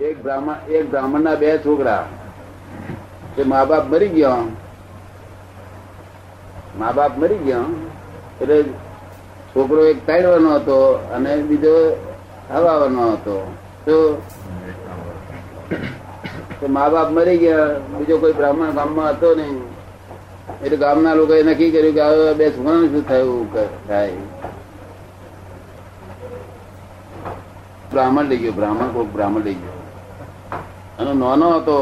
એક બ્રાહ્મણ એક બ્રાહ્મણ ના બે છોકરા. એ મા બાપ મરી ગયા. મા બાપ મરી ગયા. એટલે છોકરો એક તાડવાનો હતો અને બીજો હવાવાનો હતો. તો મા બાપ મરી ગયા. બીજો કોઈ બ્રાહ્મણ ગામમાં હતો નહીં. એટલે ગામના લોકોએ નક્કી કર્યું કે હવે બે છોકરાનું શું થયું થાય. બ્રાહ્મણ લઈ ગયો. બ્રાહ્મણ કોઈ બ્રાહ્મણ લઈ ગયો. અને નાનો હતો.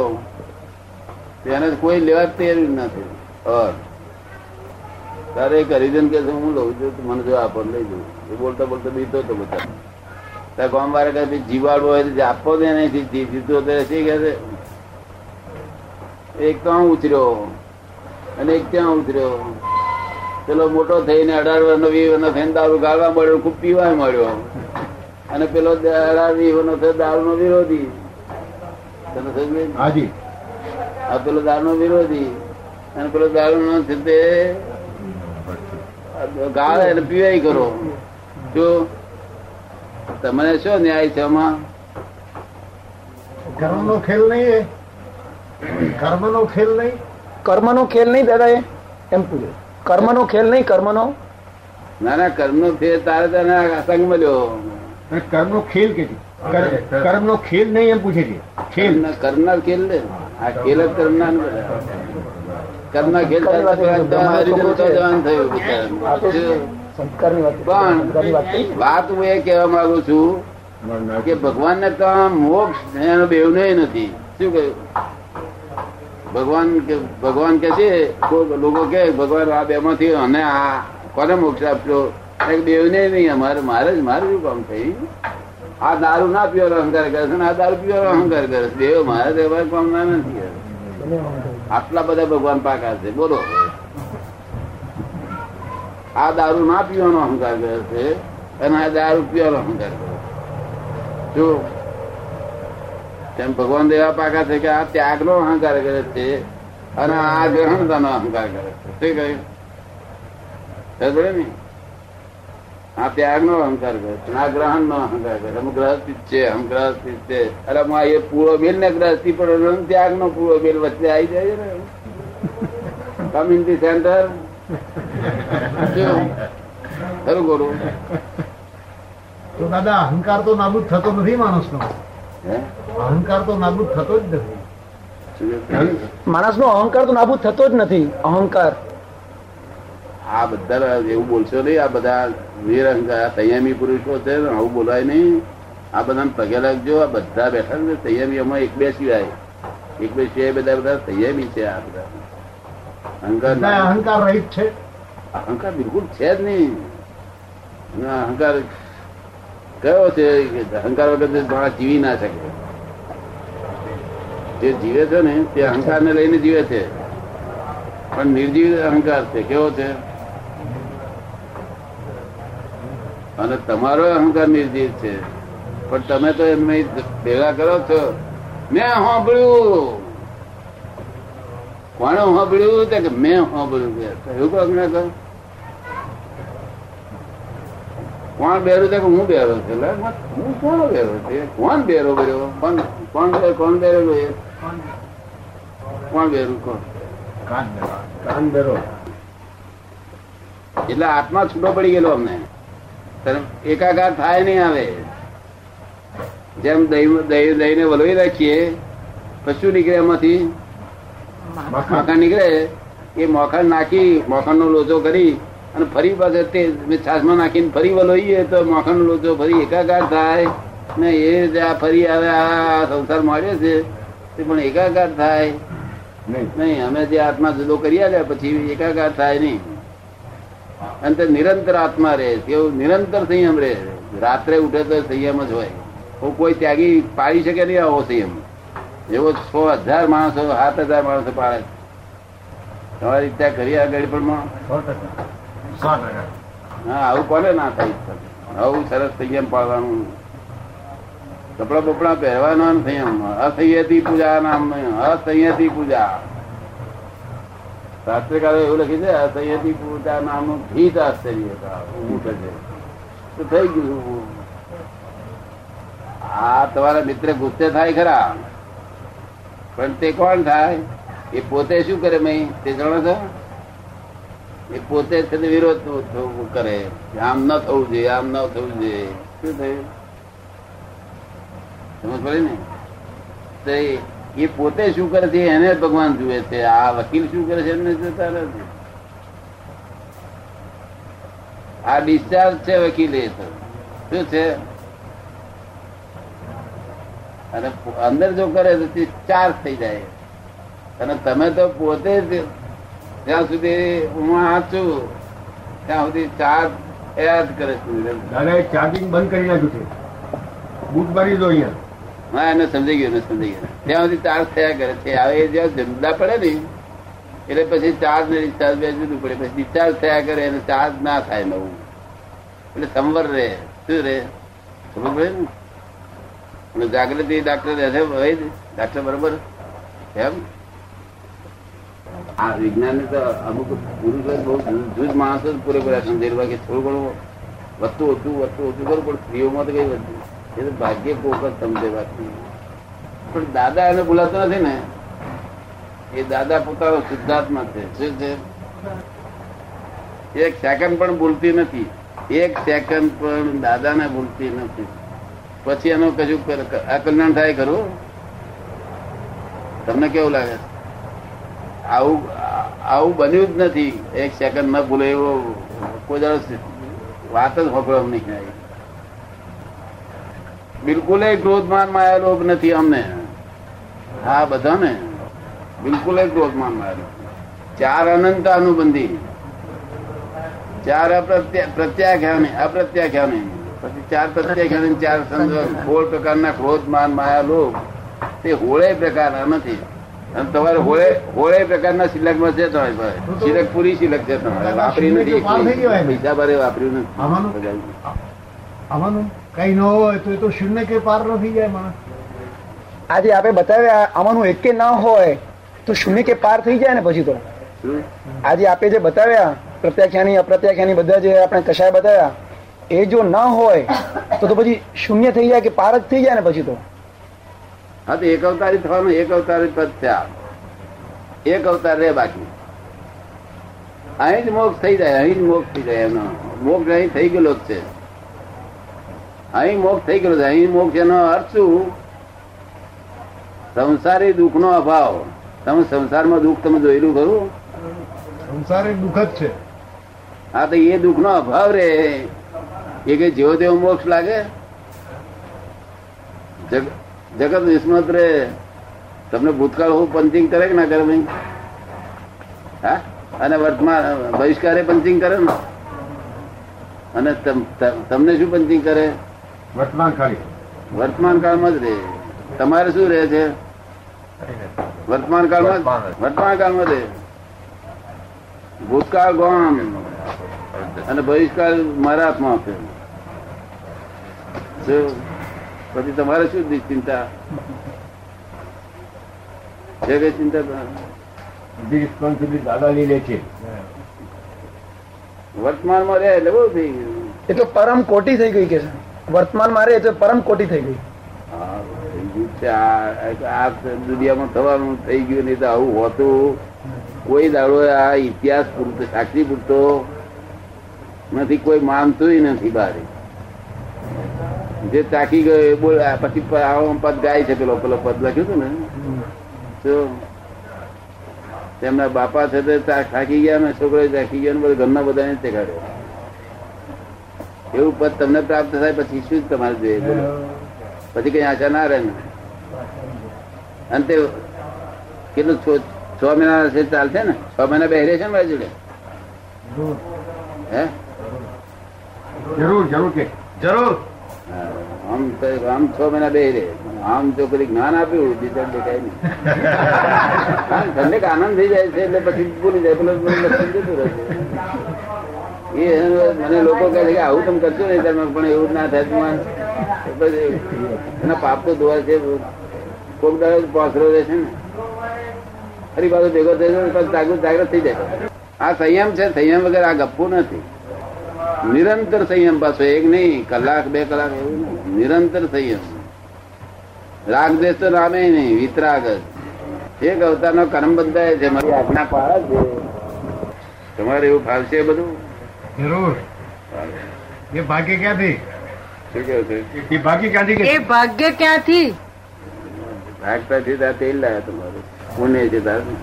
તેને કોઈ લેવા તૈયાર નથી. તારે એક હરિજન કે હું લઉં છું મને જો આપો લઈ જવું એ બોલતા બોલતા બીતો હતો બધા ત્યાં ગામ વાળા કહે જીવાડવો હોય તો આપો દે નહીં જીતો તો શી કહે એક તો ઉતર્યો. અને એક ત્યાં ઉતર્યો. પેલો મોટો થઈને અઢાર વર્ષનો વી વર્ષનો થઈને દારૂ ગાળવા મળ્યો, ખૂબ પીવા મળ્યો. અને પેલો અઢાર વી વર્ષનો થયો, દારૂનો વિરોધી. તને સમજ હાજી. આ પેલો દારૂ વિરોધી. અને પેલો દારૂ નો છે તે ગાળે અને પીવાય કરો. જો તમને શું ન્યાય છે આમાં? કર્મનો ખેલ નહીં એ. કર્મનો ખેલ નહીં. કર્મનો ખેલ નહીં દાદા એ? એમ પૂછે. કર્મનો ખેલ નહીં કર્મનો? ના ના કર્મ નો ફેર તારે તને સંગ મળ્યો કર્મનો ખેલ કે કર્મનો ખેલ નહીં એમ પૂછે છે. ખેલ. કર્મના ખેલ ને. આ ખેલ જ કર્મના. કર્મના ખેલ. પણ વાત હું એ કહેવા માંગુ છું કે ભગવાન ને તો આમ મોક્ષ એનો બેવ નથી. શું કહ્યું? ભગવાન ભગવાન કે છે? લોકો કે ભગવાન આ બે માંથી અને આ કોને મોક્ષ આપજો બેવ ને નહીં, અમારે મારે જ, મારે શું કામ થઈ? આ દારૂ ના પીવાનો અહંકાર કરે આ દારૂ પીવાનો અહંકાર કરે બેવ મારે તો કામ ના નથી આટલા બધા ભગવાન પાકા છે, બોલો. આ દારૂ ના પીવાનો અહંકાર કરે અને આ દારૂ પીવાનો અહંકાર કરે જો, તેમ ભગવાન દેવા પાકા છે કે આ ત્યાગ નો અહંકાર કરે છે અને આ ગ્રહણતા નો અહંકાર કરે છે. શું કહ્યું? ને? આ ત્યાગ નો અહંકાર કરે છે આ ગ્રહણ નો અહંકાર કરે અમુક ગ્રહસ્થિત છે અમ ગ્રહસ્થિત છે. અરે હું આ એ પૂરો બેલ ને ગ્રહસ્થી પણ ત્યાગ નો પૂરો બેલ વચ્ચે આવી જાય ને. કમ્યુનિટી સેન્ટર ખરું કરું તો દાદા અહંકાર તો નાબૂદ થતો નથી માણસનો. હે? અહંકાર તો નાબૂદ થતો જ નથી. માણસ નો અહંકાર તો નાબૂદ થતો જ નથી. અહંકાર. આ બધા એવું બોલશો નહીં આ બધા નિરહંકાર સંયમી પુરુષો છે આવું બોલાય નહીં. આ બધા પગે લાગજો આ બધા બેઠા છે સંયમી એમાં એક બે સિવાય. એક બે સિવાય બધા બધા સંયમી છે આ બધા. અહંકાર અહંકાર રહિત છે. અહંકાર બિલકુલ છે જ નહીં. અહંકાર કયો છે અહંકાર વગર માણસ જીવી ના શકે? જે જીવે છે ને તે અહંકાર ને લઈને જીવે છે. પણ નિર્જીવ અહંકાર છે કેવો છે? અને તમારો અહંકાર નિર્જીવ છે. પણ તમે તો એમને ભેગા કરો છો. મેં સાંભળ્યું. કોણે સાંભળ્યું? કે મેં સાંભળ્યું કે. એવું કહો ના કહો? કોણ બેરો? છે કે હું બેરો છે. હું કોણ બેરો છે? કોણ બેરો બેરો કોણ કોણ બેરો કોણ બેરો કોણ બેરું? કોણ? કાન બેરો એટલે આત્મા છૂટો પડી ગયેલો અમને. એકાકાર થાય નહીં આવે. જેમ દહીં દહીં દહીંને વલોવી રાખીએ કશું નીકળે એમાંથી માખણ. નીકળે એ મોખણ નાખી મોખણ નો લોચો કરી અને ફરી પાછળ તે છાસમાં નાખીને ફરી વલોઈએ તો મોખણનો લોચો ફરી એકાકાર થાય. ને એ જે આ ફરી આવે આ સંસાર મળ્યો છે તે પણ એકાકાર થાય. નહીં. નહીં અમે જે આત્મા જુદો કરી આવ્યા પછી એકાકાર થાય નહીં. અને તે નિરંતર આત્મા રહે એવું નિરંતર સંયમ રહે રાત્રે ઉઠે તો સંયમ જ હોય. હું કોઈ ત્યાગી પાડી શકે નહીં આવો સંયમ. એવો છ હજાર માણસો, સાત હજાર માણસો પાડે તમારી ત્યાં કરી આગળ પણ હા, આવું કોને ના થાય? આવું સરસ સંયમ પાડવાનું. કપડા બપડા પહેરવાનો સંયમ. અસંયતી પૂજા નામ અસંયતી પૂજા. શાસ્ત્રકારો એવું લખી છે અસંયતી પૂજા નામનું ભીત આશ્ચર્ય ઊંઘ છે તો થઈ ગયું આ તમારા મિત્ર ગુસ્સે થાય ખરા પણ તે કોણ થાય એ પોતે શું કરે મય તે જાણો છો એ પોતે છે તે વિરોધ થવું કરે આમ ન થવું જોઈએ આમ ન થવું જોઈએ શું થયું સમજ પડે ને તો એ- પોતે શું કરે છે, એને ભગવાન જુએ છે. આ વકીલ શું કરે છે, એમને જોતા નથી. આ ડિસ્ચાર્જ છે વકીલ તો. શું છે? અને અંદર જો કરે તો ચાર્જ થઈ જાય. અને તમે તો પોતે જ જ્યાં સુધી હું આ છું, ત્યાં સુધી ચાર્જ એ જ કરે છે. દાદા ચાર્જિંગ બંધ કરી નાખ્યું છે. બૂટ મારી દો અહીંયા. હા, એને સમજી ગયું સમજી ગયું. ત્યાં સુધી ચાર્જ થયા કરે છે. હવે એ જ્યાં જંદા પડે ને, એટલે પછી ચાર્જ ને ડિસ્ચાર્જ બે જુદું પડે. પછી ડિસ્ચાર્જ થયા કરે, એને ચાર્જ ના થાય નવું. એટલે સંવર રહે. શું રહે? ખબર પડે ને? અને જાગૃતિ ડાક્ટર રહે. હોય ડાક્ટર બરોબર? એમ? આ વિજ્ઞાન તો અમુક પુરુષ બહુ જૂજ માણસો પૂરેપૂરા સમજેલું કે થોડું ઘણું વધતું ઓછું વધતું ઓછું કરવું પણ સ્ત્રીઓમાં તો કઈ વધતું એ તો ભાગ્ય જ સમજે વાતની પણ દાદા એને બોલાતો નથી ને, એ દાદા પોતાનો શુદ્ધાત્મા છે. શું છે? એક સેકન્ડ પણ ભૂલતી નથી. એક સેકન્ડ પણ દાદાને ભૂલતી નથી. પછી એનું કશું અકલ્યાણ થાય ખરું? તમને કેવું લાગે? આવું આવું બન્યું જ નથી. એક સેકન્ડ ન ભૂલે એવો કોઈ વાત જ હોકળો નહીં આવી બિલકુલ ક્રોધમાનમાં લોભ નથી અમને. હા બધાને. બિલકુલ ક્રોધમાનમાં ચાર અનંત અનુબંધી. ચાર અપ્રત્યા પ્રત્યાખ્યાને અપ્રત્યાખ્યાને. પછી ચાર પ્રત્યાખ્યાને ચાર સંદર્ભ સોળ પ્રકારના ક્રોધમાન માયા લોભ તે હોળે પ્રકારના નથી. અને તમારે હોળે હોળે પ્રકારના સિલકમાં છે તમારી પાસે. સિલક પૂરી સિલક છે તમારે. વાપરી નથી. પૈસા ભરે વાપર્યું નથી. કઈ ન હોય તો એ તો શૂન્ય કે પાર ન થઈ જાય માણસ. આજે આપે બતાવ્યા આમાંનું એક કે ના હોય તો શૂન્ય કે પાર થઈ જાય ને પછી તો. આજે આપે જે બતાવ્યા પ્રત્યાખ્યાની અપ્રત્યાખ્યાની બધા જે આપણે કશાય બતાવ્યા એ જો ના હોય તો તો પછી શૂન્ય થઈ જાય કે પાર જ થઈ જાય ને પછી તો. હા તો એક અવતારી થવાનું એક અવતારી પદ થયા. એક અવતાર રે બાકી. અહીં જ મોક્ષ થઈ જાય અહીં જ મોક્ષ થઈ જાય એનો મોક્ષ અહીં થઈ ગયેલો જ છે. અહીં મોક્ષ થઈ ગયો છે. અહીં મોક્ષ એનો અર્થ શું? સંસારી દુઃખ નો અભાવ. તમે સંસારમાં દુઃખ તમે જોયેલું ખરું? સંસારી દુઃખ જ છે. હા તો એ દુઃખ નો અભાવ રે. એ કઈ જેવો તેવો મોક્ષ લાગે? જગત વિસ્મત રે. તમને ભૂતકાળ હું પંચિંગ કરે કે ના કરે ભાઈ? હા? અને વર્તમાન બહિષ્કારે પંચિંગ કરે ને? અને તમ- તમ- તમને શું પંચિંગ કરે? વર્તમાન કાળ વર્તમાન કાળમાં જ રે. તમારે શું રહે છે? વર્તમાન કાળમાં વર્તમાન કાળમાં રહે ભૂતકાળ ગોમ અને ભવિષ્યકાળ મારા હાથમાં આપે. પછી તમારે શું ચિંતા? છે કઈ ચિંતા? બધી રિસ્પોન્સિબિલિટી દાદા લઈ લે છે. વર્તમાનમાં રહે એટલે બહુ થઈ ગયું. એ તો પરમ કોટી થઈ ગઈ કે છે? વર્તમાન મારે એ તો પરમ કોટી થઈ ગઈ. આ દુનિયામાં થવાનું થઈ ગયું નહીં તો આવું હોતું. કોઈ દાડો આ ઇતિહાસ પૂરતો સાક્ષી પૂરતો નથી, કોઈ માનતું નથી બારે. જે ચાકી ગયો એ બોલ પછી પદ ગાય છે પેલો પેલો પદ લખ્યું હતું ને? તો તેમના બાપા છે તે થાકી ગયા ને છોકરો થાકી ગયો ને, બધા ઘરના બધાને ચગાડ્યો એવું પદ તમને પ્રાપ્ત થાય પછી શું તમારે જોઈએ બોલો. પછી કઈ આશા ના રહે અંતે કેટલું છ મહિના છે ચાલશે ને? છ મહિના બેહરે છે ને મારી જોડે? હે? જરૂર જરૂર કે. જરૂર. આમ તો આમ છ મહિના બેહરે. આમ જો કદી જ્ઞાન આપ્યું બીજા દેખાય નહીં. ઠંડક આનંદ થઈ જાય છે એટલે પછી ભૂલી જાય પેલો જતું રહે છે. એ મને લોકો કહે છે કે આવું તમે કરશો નહીં તમે પણ એવું ના થાય તમારે એના પાપ તો ધોવા છે. કોક દાડો પાસરો રહે છે ને. ફરી પાછો ભેગો થઈ જાય જાગૃત જાગૃત થઈ જાય. આ સંયમ છે, સંયમ વગર આ ગપ્પુ નથી. નિરંતર સંયમ પાછો એક નહીં, કલાક, બે કલાક એવું નિરંતર સંયમ. રાગ દેશ તો રામે નહીં, વિતરાગ જ. એક અવતારનો કર્મ બંધાય છે. મારી આજ્ઞા પાળે છે. તમારે એવું ફાવશે બધું? જરૂર. એ ભાગ્ય ક્યાંથી? એ ભાગ્ય ક્યાંથી એ ભાગ્ય ક્યાંથી? ભાગતા થતા તેલ લાયા તમારું. પુણ્ય છે તારું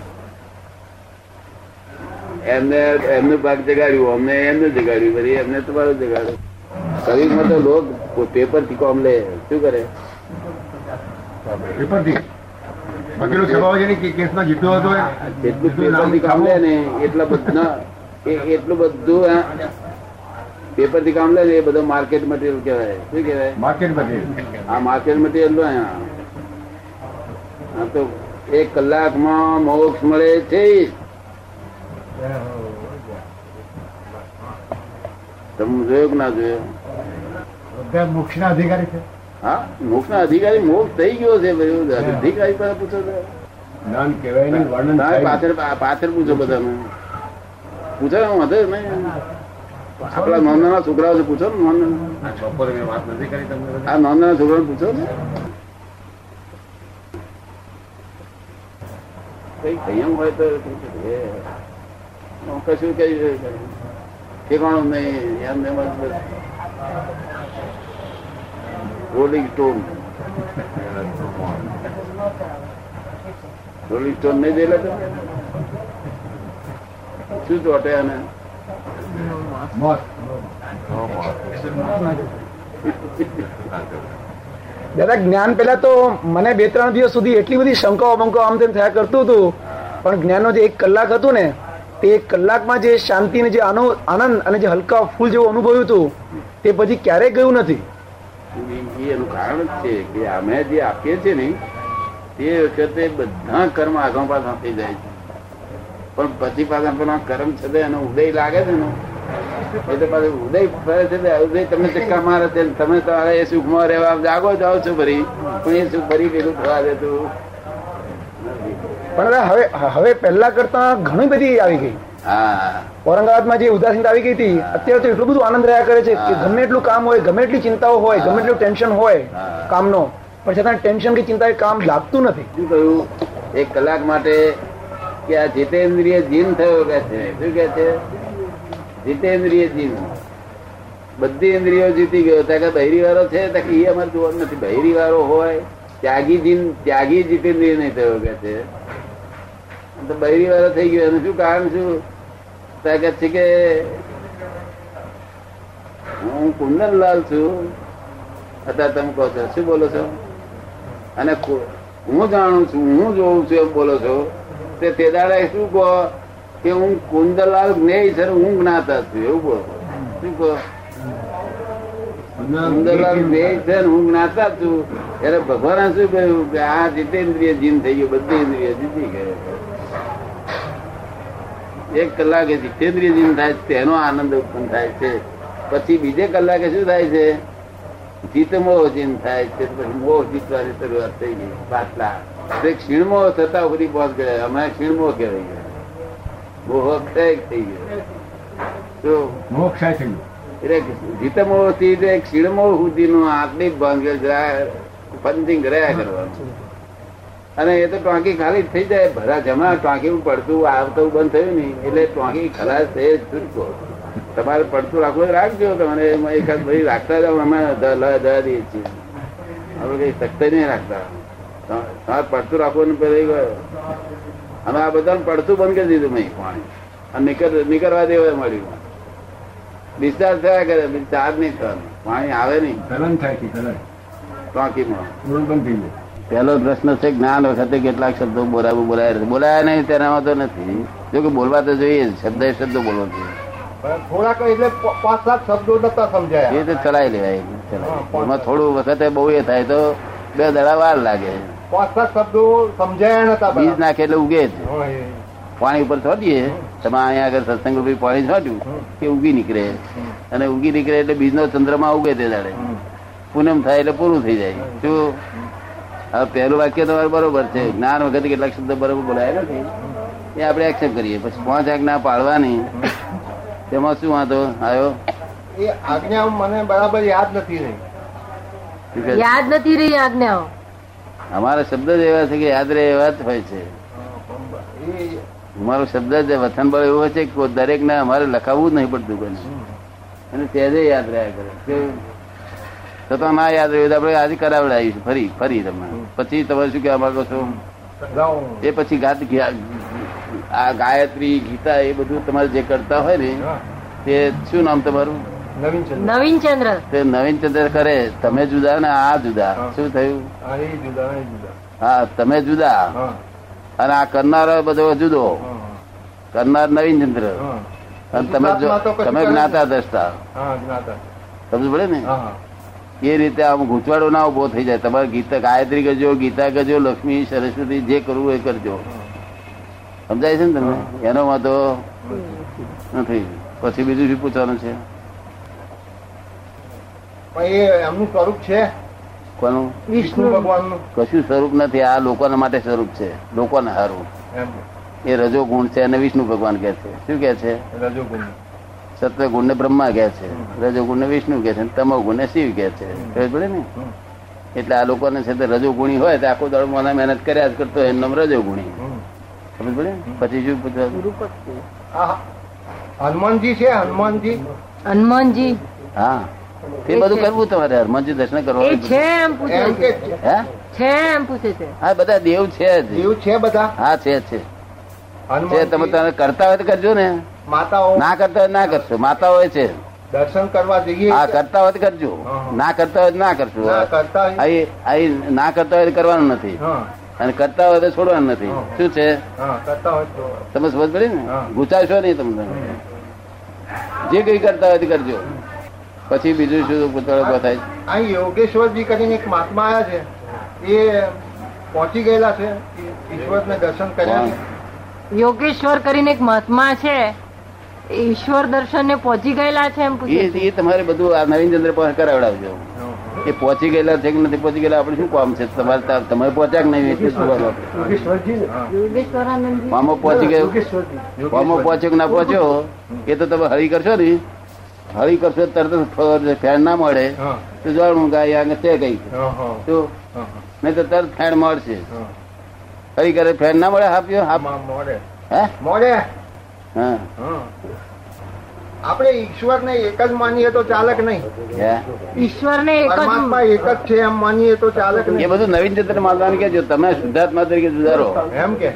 એમને એમનું ભાગ જગાડ્યું અમને એમનું જગાડ્યું ફરી એમને તમારું જગાડ્યું. કવિમાં તો લોક પેપરથી કોમ લે શું કરે? પેપરથી? વકીલો સ્વભાવ છે ને કે કેસમાં જીતો હતો. એ. જેટલું જેટલું પેપરથી કામ લે ને એટલા બધા એટલું બધું પેપરથી કામ લે એ બધો માર્કેટ મટીરિયલ કહેવાય. શું કહેવાય? માર્કેટ મટીરિયલ આ માર્કેટ મટીરિયલ લો આ તો એક કલાકમાં મોક્ષ મળે છે તમે જોયો કે ના જોયો? મોક્ષ ના અધિકારી છે. હા મોક્ષ ના અધિકારી મોક્ષ થઈ ગયો છે અધિકારી પાસે પૂછો. પાછળ પાછળ પૂછો બધાને. પૂછો ને વાંધો નહીં. આપડા નાના છોકરાઓ છે પૂછો ને તમને આ નોંધના છોકરાઓ પૂછો ને. કઈ સંયમ હોય તો કશું કઈ ઠેકાણું નહીં એમ એમ. રોલિંગ સ્ટોન રોલિંગ સ્ટોન નહીં દેલા તમે શું ચોટે એને દાદા જ્ઞાન પેલા તો મને બે ત્રણ દિવસ સુધી એટલી બધી શંકાઓ બંકો આમ તેમ થયા કરતું હતું પણ જ્ઞાનનો જે એક કલાક હતું ને તે એક કલાકમાં જે શાંતિ ને જે આનો- આનંદ અને જે હલકા ફૂલ જેવું અનુભવ્યું હતું તે પછી ક્યારેય ગયું નથી. એનું કારણ જ છે કે અમે જે આપીએ છીએ ને તે વખતે બધા કર્મ આગળ પાછા થઈ જાય છે. પણ પાછા પેલા કર્મ છે એનો ઉદય લાગે છે ને. એટલે પાછું ઉદય ફરે છે ઉદય તમને ચક્કા મારે છે તમે તમારે એ સુખમાં રહેવા જાગો જાઓ છો ફરી. પણ એ સુખ ફરી પેલું થવા દેતું પણ હવે હવે પહેલા કરતા ઘણી બધી આવી ગઈ. હા. ઔરંગાબાદમાં જે ઉદાસીનતા આવી ગઈ હતી અત્યારે તો એટલું બધું આનંદ રહ્યા કરે છે કે ગમે એટલું કામ હોય ગમે એટલી ચિંતાઓ હોય ગમે એટલું ટેન્શન હોય. કામનો પણ છતાં ટેન્શન કે ચિંતા કામ લાગતું નથી. શું કહ્યું? એક કલાક માટે કે આ જીતેન્દ્રિય જીન થયો કે છે? શું કે છે? જીતેન્દ્રિય જીન. બધી ઇન્દ્રિયો જીતી ગયો. ત્યાં કે બહેરી વાળો છે? ત્યાં કે એ અમારે જોવાનું નથી. બહેરી વાળો હોય, ત્યાગી જીન, ત્યાગી જીતેન્દ્રિય નહીં થયો કે છે. તો બહેરી વાળો થઈ ગયો. એનું શું કારણ શું? ત્યાં કે છે કે હું કુંદનલાલ છું. અત્યારે તમે કહો છો. શું બોલો છો? અને હું જાણું છું, હું જોઉં છું એમ બોલો છો. તે તે દાડે શું કહો કે હું કુંદલાલ જ્ઞેય છે હું જ્ઞાતા છું એવું કહો. શું કહો? કુંદલાલ જ્ઞેય છે હું જ્ઞાતા છું ત્યારે ભગવાને શું કહ્યું કે આ જીતેન્દ્રિય જીન થઈ ગયું બધી ઇન્દ્રિય જીતી ગયો. એક કલાકે જીતેન્દ્રિય જીન થાય છે તેનો આનંદ ઉત્પન્ન થાય છે. પછી બીજે કલાકે શું થાય છે? જીત મોહ જીન થાય છે પછી મોહ જીતવાની શરૂઆત થઈ ગઈ પાટલા. તે ક્ષીણમો થતા સુધી પહોંચ ગયા અમે ક્ષીણમો કહેવાય. ગયા મોહ ક્ષય થઈ ગયો. તો મોક્ષ થાય થયું એટલે જીતમોહથી તે ક્ષીણમોહ સુધીનું આટલી પંચિંગ રહ્યા કરવાનું. અને એ તો ટાંકી ખાલી થઈ જાય. ભરા જમા ટાંકી પડતું આવતું બંધ થયું નહીં. એટલે ટાંકી ખલાસ થઈ જ છૂટકો. તમારે પડતું રાખવું રાખજો. તમારે એમાં એકાદ ભાઈ રાખતા જાઓ. અમે દહ દહ દઈએ છીએ. આપણે કઈ સખ્ત નહીં રાખતા. તમારે પડતું રાખવાનું ને ગયો. અને આ બધાને પડતું બંધ કરી દીધું મેં પાણી. અને નીકળ નીકળવા દેવા મળ્યું. ડિસ્ચાર્જ થયા કરે ચાર્જ નહીં થવાનું. પાણી આવે નહીં. ગલન થાય ટાંકીમાં પહેલો પ્રશ્ન છે જ્ઞાન વખતે કેટલાક શબ્દો બોલાવું બોલાય. બોલાયા નહીં તેનામાં તો નથી. જો કે બોલવા તો જોઈએ શબ્દ એ શબ્દ બોલવો જોઈએ. થોડાક એટલે પાંચ સાત શબ્દો નતા સમજાય. એ તો ચલાવી લેવાય. એમાં થોડું વખતે બહુ એ થાય તો બે દડા વાર લાગે. પાંચ સાત શબ્દો સમજાયા નતા બીજ નાખે એટલે ઉગે જ. પાણી ઉપર છોડીએ તમે અહીંયા આગળ સત્સંગ રૂપી પાણી છોડ્યું કે ઉગી નીકળે. અને ઉગી નીકળે એટલે બીજનો ચંદ્રમાં ઉગે તે દાડે. પૂનમ થાય એટલે પૂરું થઈ જાય. શું હવે પહેલું વાક્ય તમારું બરોબર છે. જ્ઞાન વખતે કેટલાક શબ્દ બરોબર બોલાય નથી. એ આપણે એક્સેપ્ટ કરીએ. પછી પાંચ આજ્ઞા પાડવાની તેમાં શું વાંધો? આવ્યો? એ આજ્ઞા મને બરાબર યાદ નથી રહી. યાદ નથી રહી આજ્ઞાઓ. અમારા શબ્દ જ એવા છે કે યાદ રહે એવા જ હોય છે. અમારો શબ્દ જ વતન બળ એવો છે કે દરેક ને અમારે લખાવવું જ નહીં પડતું કોઈને. અને સહેજે યાદ રહ્યા કરે. તો તો ના યાદ રહ્યું આપણે આજે કરાવડાવીશું. ફરી ફરી તમે પછી તમે શું કહેવા માંગો છો? એ પછી ગાત આ ગાયત્રી, ગીતા એ બધું તમારે જે કરતા હોય ને, તે શું નામ તમારું? નવીન ચંદ્ર. તે નવીન ચંદ્ર કરે તમે જુદા ને આ જુદા. શું થયું? હા એ જુદા એ જુદા. હા તમે જુદા. અને આ કરનારો બધો જુદો. કરનાર નવીન ચંદ્ર. અને તમે તમે જ્ઞાતા દ્રષ્ટા. સમજ પડે ને? એ રીતે આમ ગૂંચવાડો ના ઊભો થઈ જાય. તમારે ગીતા ગાયત્રી કરજો ગીતા કરજો લક્ષ્મી સરસ્વતી જે કરવું એ કરજો. સમજાય છે ને તમે એનો વાંધો નથી. પછી બીજું શું પૂછવાનું છે? પણ એમનું સ્વરૂપ છે? કોનું? વિષ્ણુ ભગવાનનું. કશું સ્વરૂપ નથી. આ લોકોના માટે સ્વરૂપ છે. લોકોને હારું. એ રજો ગુણ છે અને વિષ્ણુ ભગવાન કે છે. શું કે છે? રજોગુણ. સત્વ ગુણ ને બ્રહ્મા કે છે. રજો ગુણ ને વિષ્ણુ કે છે તમો ગુણ ને શિવ કે છે. પડે ને? એટલે આ લોકોને છે તે રજો ગુણી હોય તો આખો દળ મને મહેનત કર્યા જ કરતો એનું નામ રજો ગુણી સમજ પડે પછી શું પૂછવા? હનુમાનજી છે? હનુમાનજી? હનુમાનજી. હા. તે બધું કરવું તમારે હનુમાનજી દર્શન કરવા છે એમ પૂછે છે. હે? છે એમ પૂછે છે. હા બધા દેવ છે દેવ છે બધા? હા છે છે. છે તમે તમે કરતા હોય તો કરજો ને. માતાઓ? ના કરતા હોય ના કરશો. માતા હોય છે. દર્શન કરવા જઈએ? હા કરતા હોય તો કરજો. ના કરતા હોય ના કરશો. ના કરતા હોય. અહીં અહીં ના કરતા હોય કરવાનું નથી. અને કરતા હોય તો છોડવાનું નથી. શું છે? તમે સમજ પડી ને? ગુચાશો નહીં તમને જે કઈ કરતા હોય તે કરજો. પછી બીજું શું પૂછવાનું થાય? અહીં યોગેશ્વરજી કરીને એક મહાત્મા આવ્યા છે. એ પહોંચી ગયેલા છે. ઈશ્વરને દર્શન કર્યા યોગેશ્વર કરીને એક મહાત્મા છે. ઈશ્વર દર્શન ને પહોંચી ગયેલા છે એમ પૂછે એ તમારે બધું આ નવીન ચંદ્ર પાસે કરાવડાવજો એ પહોંચી ગયેલા છે કે નથી પહોંચી ગયેલા આપણે શું કામ છે? તમારે તમે પહોંચ્યા કે નહીં? એટલે મામો પહોંચી ગયો. મામો પહોંચ્યો કે ના પહોંચ્યો? એ તો તમે હરી કરશો ને. હળી કરશો તરત જ ના મળે. તો જાણવું ગાય આગળ તે હા તો નહીં તો તરત ફેન મળશે. હળી કરે ફેન ના મળે હાપ્યો હાપમાં હે? મળે. હા. હા. આપણે ઈશ્વરને એક જ માનીએ તો ચાલક નહીં. ઈશ્વર ને એક જ એક જ છે એમ માનીએ તો ચાલક નહીં. એ બધું નવીન ચંદ્ર માનવાનું કે જો તમે શુદ્ધાત્મા તરીકે સુધારો. એમ કે.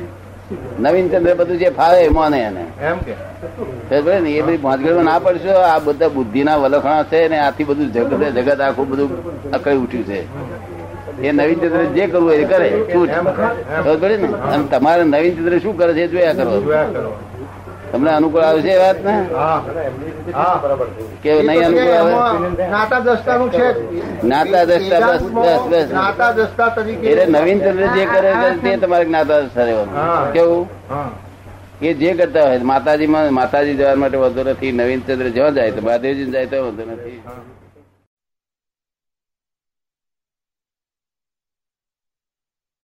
નવીન ચંદ્ર બધું જે ફાવે એ માને એને. એમ કે? ને એ બધી ભાંજગડીમાં ના પડશો આ બધા બુદ્ધિના વલખણા છે ને આથી બધું જગત જગત આખું બધું અકળી ઉઠ્યું છે. એ નવીન ચંદ્ર જે કરવું હોય એ કરે શું ને? અને તમારે નવીન ચંદ્ર શું કરે છે એ જોયા કરો. જોયા કરો. તમને અનુકૂળ આવશે એ વાત ને? કે નહીં અનુકૂળ આવે? જ્ઞાતા નું છે. નાતા જ્ઞાતા બસ, બસ, બસ. નાતા દ્રષ્ટા તરીકે એટલે નવીન ચંદ્ર જે કરે છે તે તમારે નાતા દશા રહેવાનું. કેવું? એ જે કરતા હોય માતાજીમાં માતાજી જવા માટે વધુ નથી નવીન ચંદ્ર જ્યાં જાય તો મહાદેવજી જાય તો વધુ નથી.